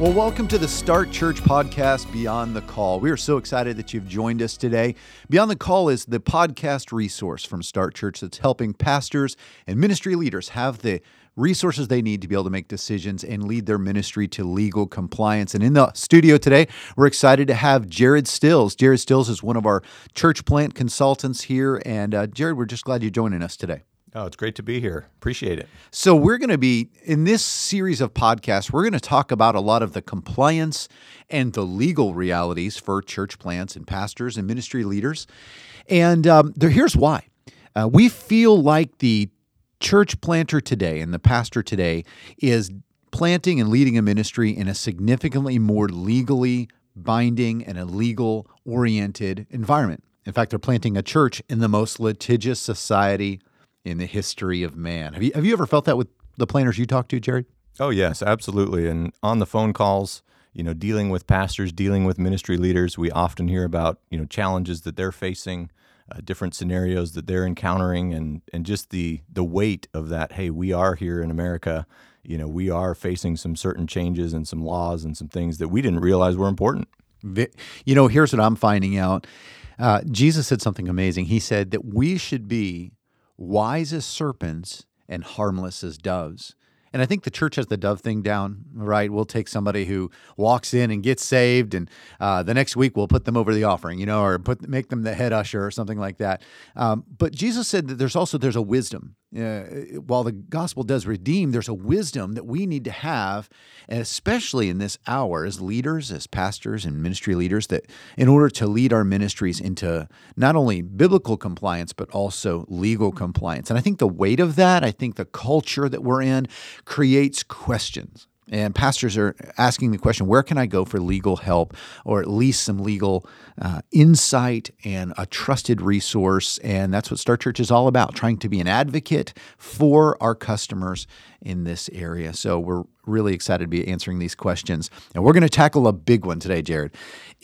Well, welcome to the Start Church podcast, Beyond the Call. We are so excited that you've joined us today. Beyond the Call is the podcast resource from Start Church that's helping pastors and ministry leaders have the resources they need to be able to make decisions and lead their ministry to legal compliance. And in the studio today, we're excited to have Jared Stills. Jared Stills is one of our church plant consultants here. And uh, Jared, we're just glad you're joining us today. Oh, it's great to be here. Appreciate it. So, we're going to be in this series of podcasts, we're going to talk about a lot of the compliance and the legal realities for church plants and pastors and ministry leaders. And um, there, here's why. Uh, we feel like the church planter today and the pastor today is planting and leading a ministry in a significantly more legally binding and a legal oriented environment. In fact, they're planting a church in the most litigious society in the history of man. Have you have you ever felt that with the planners you talk to, Jared? Oh yes, absolutely. And on the phone calls, you know, dealing with pastors, dealing with ministry leaders, we often hear about you know challenges that they're facing, uh, different scenarios that they're encountering, and and just the the weight of that. Hey, we are here in America. You know, we are facing some certain changes and some laws and some things that we didn't realize were important. You know, here's what I'm finding out. Uh, Jesus said something amazing. He said that we should be wise as serpents and harmless as doves. And I think the church has the dove thing down, right? We'll take somebody who walks in and gets saved, and uh, the next week we'll put them over the offering, you know, or put make them the head usher or something like that. Um, but Jesus said that there's also there's a wisdom. Uh, while the gospel does redeem, there's a wisdom that we need to have, especially in this hour as leaders, as pastors and ministry leaders, that in order to lead our ministries into not only biblical compliance but also legal compliance. And I think the weight of that, I think the culture that we're in creates questions. And pastors are asking the question where can I go for legal help or at least some legal uh, insight and a trusted resource? And that's what Start Church is all about trying to be an advocate for our customers in this area. So we're really excited to be answering these questions. And we're going to tackle a big one today, Jared.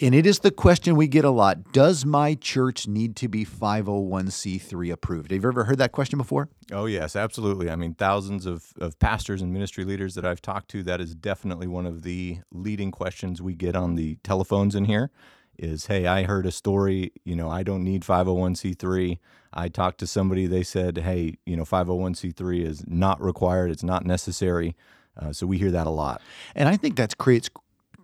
And it is the question we get a lot Does my church need to be 501c3 approved? Have you ever heard that question before? Oh, yes, absolutely. I mean, thousands of, of pastors and ministry leaders that I've talked to, that is definitely one of the leading questions we get on the telephones in here is hey, I heard a story, you know, I don't need 501c3. I talked to somebody, they said, hey, you know, 501c3 is not required, it's not necessary. Uh, so we hear that a lot. And I think that creates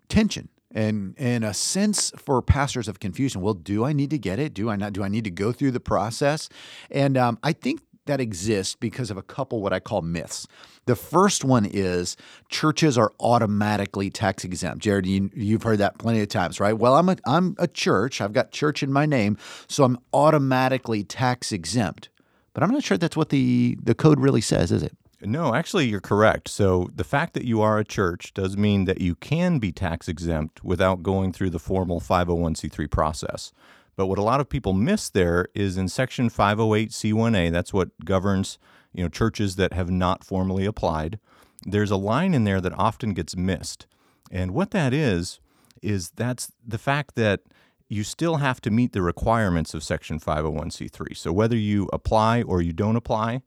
tension and and a sense for pastors of confusion. Well, do I need to get it? Do I not? Do I need to go through the process? And um, I think that exists because of a couple what I call myths. The first one is churches are automatically tax exempt. Jared, you, have heard that plenty of times, right? Well, I'm a, I'm a church. I've got church in my name, so I'm automatically tax exempt. But I'm not sure that's what the, the code really says, is it? No, actually, you're correct. So the fact that you are a church does mean that you can be tax exempt without going through the formal 501c3 process. But what a lot of people miss there is in section 508c1a, that's what governs, you know, churches that have not formally applied. There's a line in there that often gets missed. And what that is is that's the fact that you still have to meet the requirements of section 501c3. So whether you apply or you don't apply,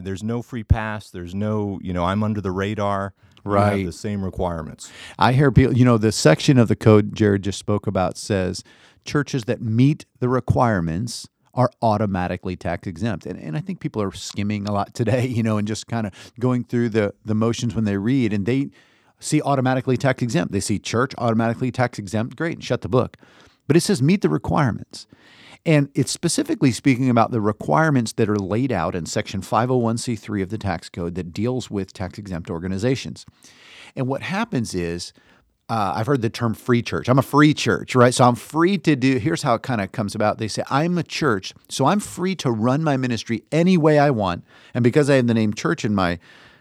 there's no free pass, there's no, you know, I'm under the radar right the same requirements i hear people you know the section of the code jared just spoke about says churches that meet the requirements are automatically tax exempt. And, and I think people are skimming a lot today, you know, and just kind of going through the, the motions when they read and they see automatically tax exempt. They see church automatically tax exempt. Great, and shut the book. But it says meet the requirements. And it's specifically speaking about the requirements that are laid out in Section 501c3 of the tax code that deals with tax exempt organizations. And what happens is uh, I've heard the term free church. I'm a free church, right? So I'm free to do, here's how it kind of comes about. They say, I'm a church, so I'm free to run my ministry any way I want. And because I have the name church in my,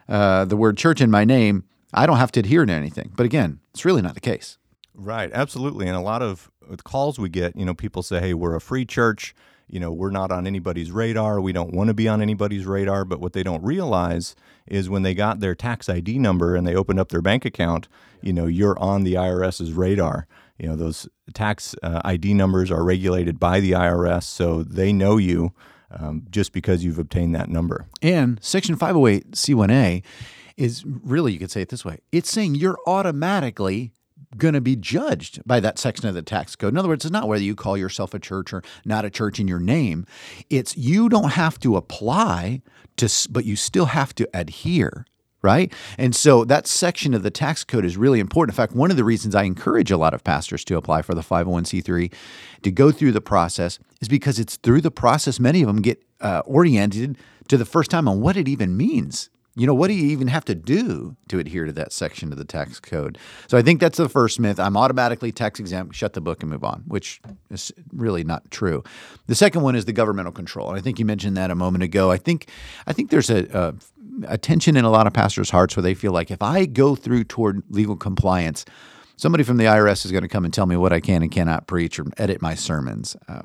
uh, the word church in my name, I don't have to adhere to anything. But again, it's really not the case. Right, absolutely. And a lot of calls we get, you know, people say, hey, we're a free church you know, we're not on anybody's radar. We don't want to be on anybody's radar. But what they don't realize is when they got their tax ID number and they opened up their bank account, you know, you're on the IRS's radar. You know, those tax uh, ID numbers are regulated by the IRS, so they know you um, just because you've obtained that number. And Section 508 C1A is really, you could say it this way it's saying you're automatically going to be judged by that section of the tax code. In other words, it's not whether you call yourself a church or not a church in your name. It's you don't have to apply to, but you still have to adhere right? And so that section of the tax code is really important. In fact, one of the reasons I encourage a lot of pastors to apply for the 501c3 to go through the process is because it's through the process many of them get uh, oriented to the first time on what it even means you know, what do you even have to do to adhere to that section of the tax code? So I think that's the first myth. I'm automatically tax exempt, shut the book and move on, which is really not true. The second one is the governmental control. And I think you mentioned that a moment ago. I think I think there's a, a, a tension in a lot of pastors' hearts where they feel like if I go through toward legal compliance, somebody from the IRS is going to come and tell me what I can and cannot preach or edit my sermons. Uh,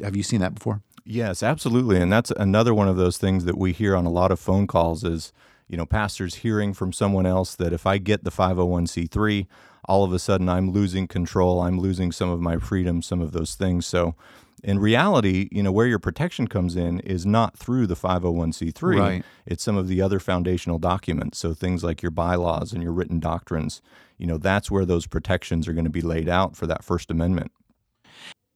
have you seen that before? Yes, absolutely. And that's another one of those things that we hear on a lot of phone calls is, you know, pastors hearing from someone else that if I get the 501c3, all of a sudden I'm losing control, I'm losing some of my freedom, some of those things. So in reality, you know, where your protection comes in is not through the 501c3. Right. It's some of the other foundational documents. So things like your bylaws and your written doctrines, you know, that's where those protections are going to be laid out for that First Amendment.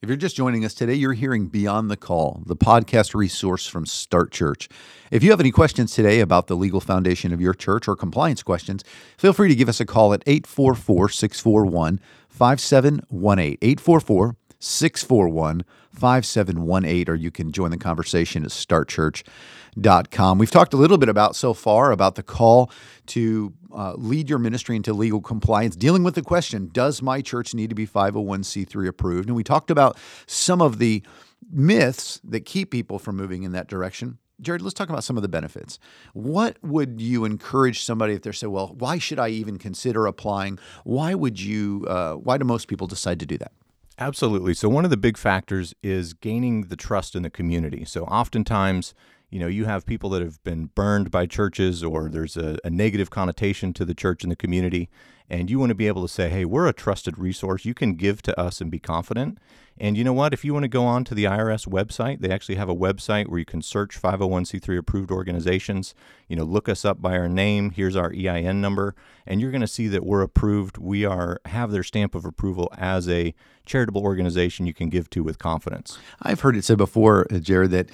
If you're just joining us today, you're hearing Beyond the Call, the podcast resource from Start Church. If you have any questions today about the legal foundation of your church or compliance questions, feel free to give us a call at 844 641 5718. 844 641 5718, or you can join the conversation at startchurch.com. We've talked a little bit about so far about the call to uh, lead your ministry into legal compliance, dealing with the question Does my church need to be 501c3 approved? And we talked about some of the myths that keep people from moving in that direction. Jared, let's talk about some of the benefits. What would you encourage somebody if they're saying, "Well, why should I even consider applying?" Why would you? Uh, why do most people decide to do that? Absolutely. So one of the big factors is gaining the trust in the community. So oftentimes you know, you have people that have been burned by churches or there's a, a, negative connotation to the church and the community. And you want to be able to say, hey, we're a trusted resource. You can give to us and be confident. And you know what? If you want to go on to the IRS website, they actually have a website where you can search 501c3 approved organizations. You know, look us up by our name. Here's our EIN number. And you're going to see that we're approved. We are have their stamp of approval as a charitable organization you can give to with confidence. I've heard it said before, uh, Jared, that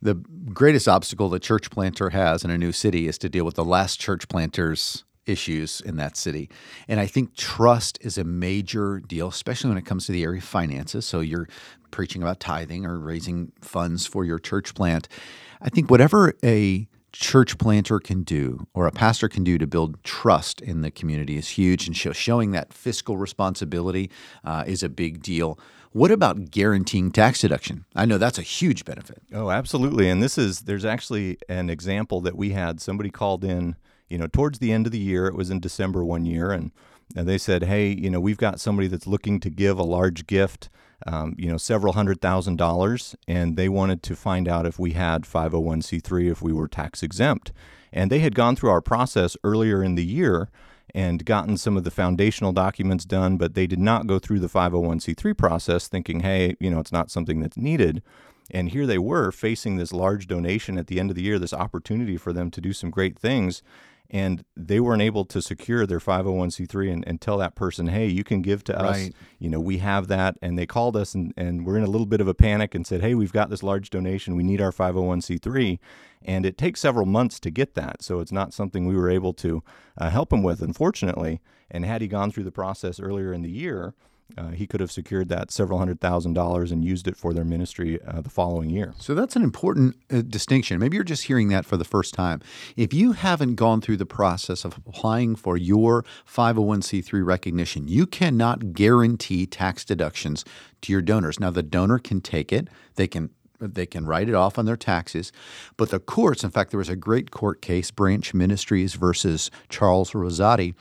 the greatest obstacle the church planter has in a new city is to deal with the last church planters issues in that city. And I think trust is a major deal, especially when it comes to the area of finances. So you're preaching about tithing or raising funds for your church plant. I think whatever a church planter can do or a pastor can do to build trust in the community is huge and show, showing that fiscal responsibility uh, is a big deal what about guaranteeing tax deduction? I know that's a huge benefit. Oh, absolutely. And this is there's actually an example that we had. Somebody called in, you know, towards the end of the year. It was in December one year, and and they said, hey, you know, we've got somebody that's looking to give a large gift. Um, you know, several hundred thousand dollars, and they wanted to find out if we had 501c3, if we were tax exempt. And they had gone through our process earlier in the year, and gotten some of the foundational documents done, but they did not go through the 501c3 process thinking, hey, you know, it's not something that's needed. And here they were facing this large donation at the end of the year, this opportunity for them to do some great things and they weren't able to secure their 501c3 and, and tell that person, hey, you can give to us. You know, we have that. And they called us and, and we're in a little bit of a panic and said, hey, we've got this large donation. We need our 501c3. And it takes several months to get that. So it's not something we were able to uh, help him with, unfortunately. And had he gone through the process earlier in the year, uh, he could have secured that several hundred thousand dollars and used it for their ministry uh, the following year. So that's an important uh, distinction. Maybe you're just hearing that for the first time. If you haven't gone through the process of applying for your 501c3 recognition, you cannot guarantee tax deductions to your donors. Now, the donor can take it, they can they can write it off on their taxes. But the courts, in fact, there was a great court case, Branch Ministries versus Charles Rossotti.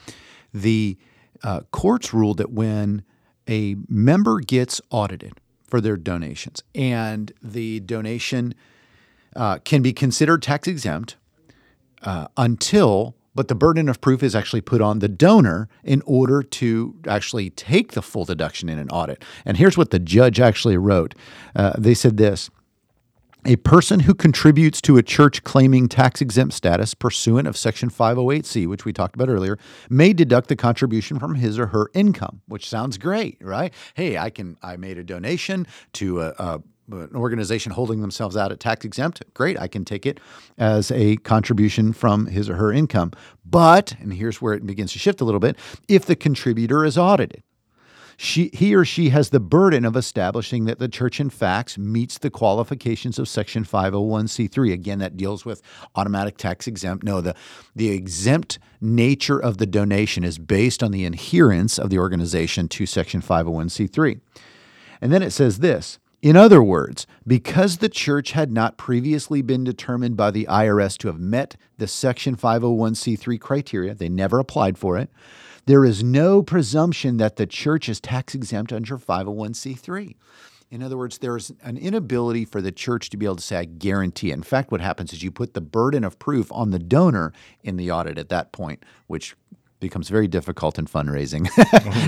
The uh, courts ruled that when a member gets audited for their donations. And the donation uh, can be considered tax exempt uh, until, but the burden of proof is actually put on the donor in order to actually take the full deduction in an audit. And here's what the judge actually wrote uh, they said this. A person who contributes to a church claiming tax exempt status pursuant of Section 508C, which we talked about earlier, may deduct the contribution from his or her income, which sounds great, right? Hey, I can I made a donation to a, a an organization holding themselves out at tax exempt, great, I can take it as a contribution from his or her income. But, and here's where it begins to shift a little bit, if the contributor is audited, she, he or she has the burden of establishing that the church, in fact, meets the qualifications of Section 501c3. Again, that deals with automatic tax exempt. No, the, the exempt nature of the donation is based on the adherence of the organization to Section 501c3. And then it says this in other words, because the church had not previously been determined by the IRS to have met the Section 501c3 criteria, they never applied for it, there is no presumption that the church is tax exempt under 501c3. In other words, there's an inability for the church to be able to say, I guarantee. In fact, what happens is you put the burden of proof on the donor in the audit at that point, which becomes very difficult in fundraising.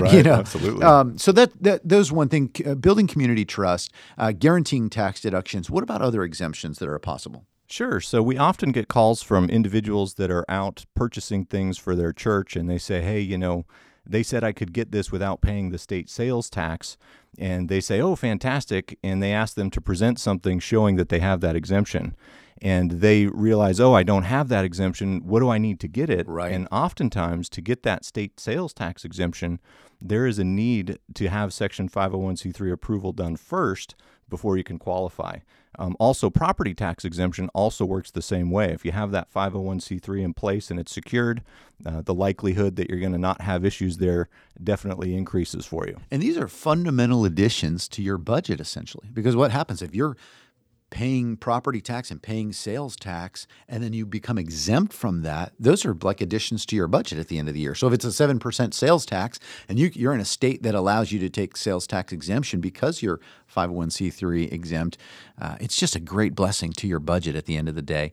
right, you know? absolutely. Um, so that, that those one thing, uh, building community trust, uh, guaranteeing tax deductions. What about other exemptions that are possible? Sure. So we often get calls from individuals that are out purchasing things for their church, and they say, "Hey, you know." They said I could get this without paying the state sales tax. And they say, oh, fantastic. And they ask them to present something showing that they have that exemption and they realize, oh, I don't have that exemption. What do I need to get it? Right. And oftentimes, to get that state sales tax exemption, there is a need to have Section 501c3 approval done first before you can qualify. Um, also, property tax exemption also works the same way. If you have that 501c3 in place and it's secured, uh, the likelihood that you're going to not have issues there definitely increases for you. And these are fundamental additions to your budget, essentially. Because what happens if you're paying property tax and paying sales tax, and then you become exempt from that, those are like additions to your budget at the end of the year. So if it's a 7% sales tax and you, you're in a state that allows you to take sales tax exemption because you're 501c3 exempt, uh, it's just a great blessing to your budget at the end of the day.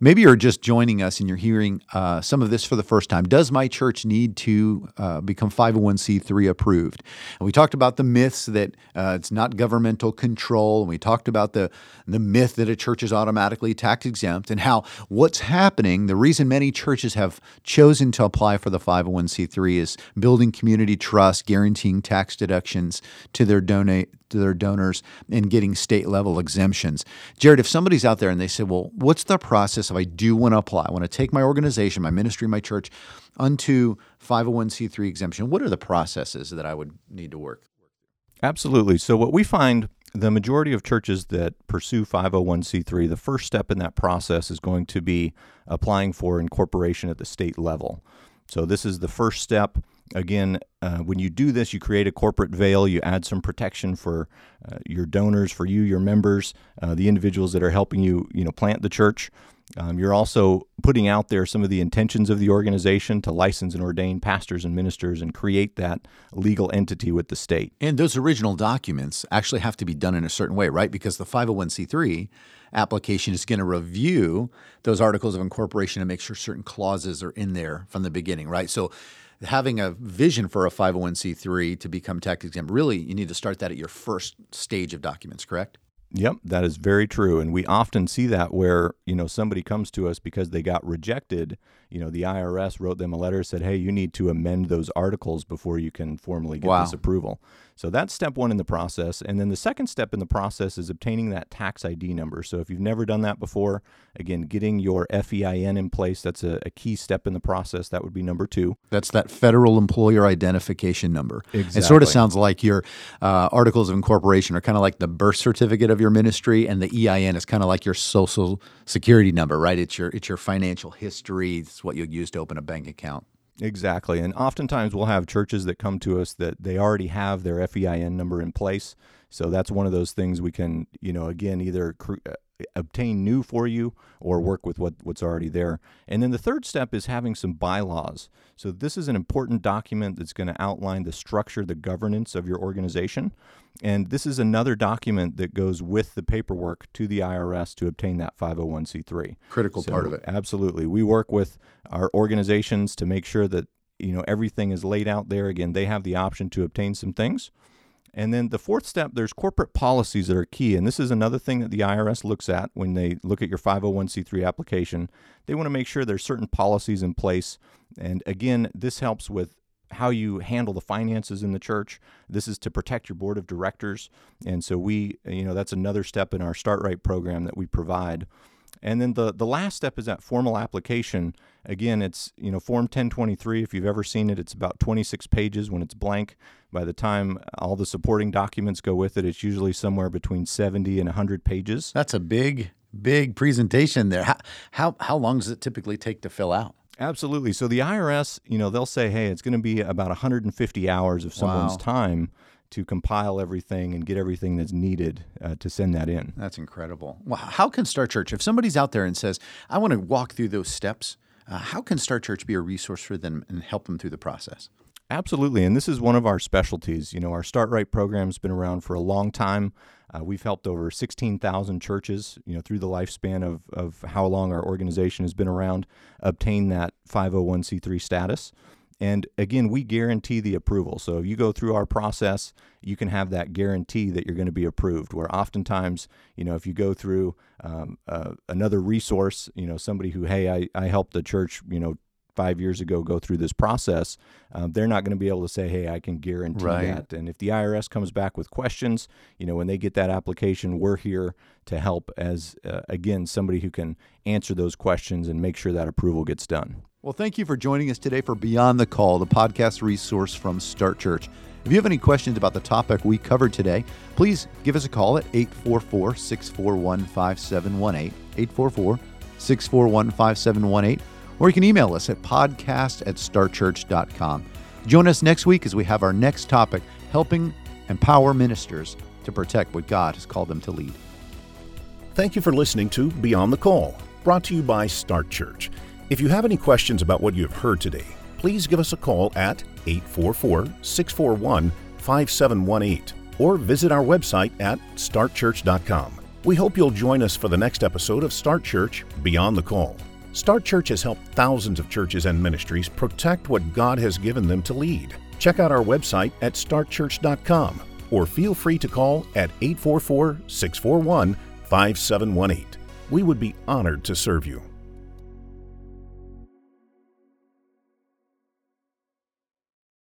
Maybe you're just joining us and you're hearing uh, some of this for the first time. Does my church need to uh, become 501c3 approved? And we talked about the myths that uh, it's not governmental control, and we talked about the the myth that a church is automatically tax exempt, and how what's happening. The reason many churches have chosen to apply for the 501c3 is building community trust, guaranteeing tax deductions to their donate to their donors and getting state level exemptions. Jared, if somebody's out there and they say, well, what's the process if I do want to apply? I want to take my organization, my ministry, my church unto 501c3 exemption. What are the processes that I would need to work? Absolutely. So, what we find the majority of churches that pursue 501c3, the first step in that process is going to be applying for incorporation at the state level. So, this is the first step. Again, uh, when you do this, you create a corporate veil. You add some protection for uh, your donors, for you, your members, uh, the individuals that are helping you, you know, plant the church. Um, you're also putting out there some of the intentions of the organization to license and ordain pastors and ministers and create that legal entity with the state. And those original documents actually have to be done in a certain way, right? Because the 501c3 application is going to review those articles of incorporation and make sure certain clauses are in there from the beginning, right? So having a vision for a 501c3 to become tax exempt, really, you need to start that at your first stage of documents, correct? Yep, that is very true. And we often see that where, you know, somebody comes to us because they got rejected. You know, the IRS wrote them a letter, said, hey, you need to amend those articles before you can formally get wow. this approval. So that's step one in the process. And then the second step in the process is obtaining that tax ID number. So if you've never done that before, again, getting your FEIN in place, that's a, a key step in the process. That would be number two. That's that federal employer identification number. Exactly. It sort of sounds like your uh, articles of incorporation are kind of like the birth certificate of your ministry, and the EIN is kind of like your social security number, right? It's your it's your financial history. It's what you'll use to open a bank account. Exactly. And oftentimes we'll have churches that come to us that they already have their FEIN number in place. So that's one of those things we can, you know, again, either uh, obtain new for you or work with what, what's already there. And then the third step is having some bylaws. So this is an important document that's going to outline the structure, the governance of your organization. And this is another document that goes with the paperwork to the IRS to obtain that 501c3. Critical So, part of it. Absolutely. We work with our organizations to make sure that you know everything is laid out there. Again, they have the option to obtain some things. And then the fourth step, there's corporate policies that are key. And this is another thing that the IRS looks at when they look at your 501c3 application. They want to make sure there's certain policies in place. And again, this helps with how you handle the finances in the church. This is to protect your board of directors. And so we, you know, that's another step in our Start Right program that we provide. And then the, the last step is that formal application. Again, it's you know Form 1023. If you've ever seen it, it's about 26 pages when it's blank. By the time all the supporting documents go with it, it's usually somewhere between 70 and 100 pages. That's a big, big presentation there. How, how, how long does it typically take to fill out? Absolutely. So the IRS, you know, they'll say, hey, it's going to be about 150 hours of someone's Wow. time to compile everything and get everything that's needed uh, to send that in. That's incredible. Well, how can Start Church, if somebody's out there and says, I want to walk through those steps, uh, how can Start Church be a resource for them and help them through the process? Absolutely. And this is one of our specialties. You know, our Start Right program's been around for a long time. Uh, we've helped over 16,000 churches, you know, through the lifespan of, of how long our organization has been around, obtain that 501c3 status. And again, we guarantee the approval. So if you go through our process, you can have that guarantee that you're going to be approved. Where oftentimes, you know, if you go through um, uh, another resource, you know, somebody who, hey, I, I helped the church, you know, five years ago go through this process, um, they're not going to be able to say, hey, I can guarantee Right. that. And if the IRS comes back with questions, you know, when they get that application, we're here to help as, uh, again, somebody who can answer those questions and make sure that approval gets done. Well, thank you for joining us today for Beyond the Call, the podcast resource from Start Church. If you have any questions about the topic we covered today, please give us a call at 844 641 5718. 844 641 5718. Or you can email us at podcast at startchurch.com. Join us next week as we have our next topic helping empower ministers to protect what God has called them to lead. Thank you for listening to Beyond the Call, brought to you by Start Church. If you have any questions about what you have heard today, please give us a call at 844 641 5718 or visit our website at startchurch.com. We hope you'll join us for the next episode of Start Church Beyond the Call. Start Church has helped thousands of churches and ministries protect what God has given them to lead. Check out our website at startchurch.com or feel free to call at 844 641 5718. We would be honored to serve you.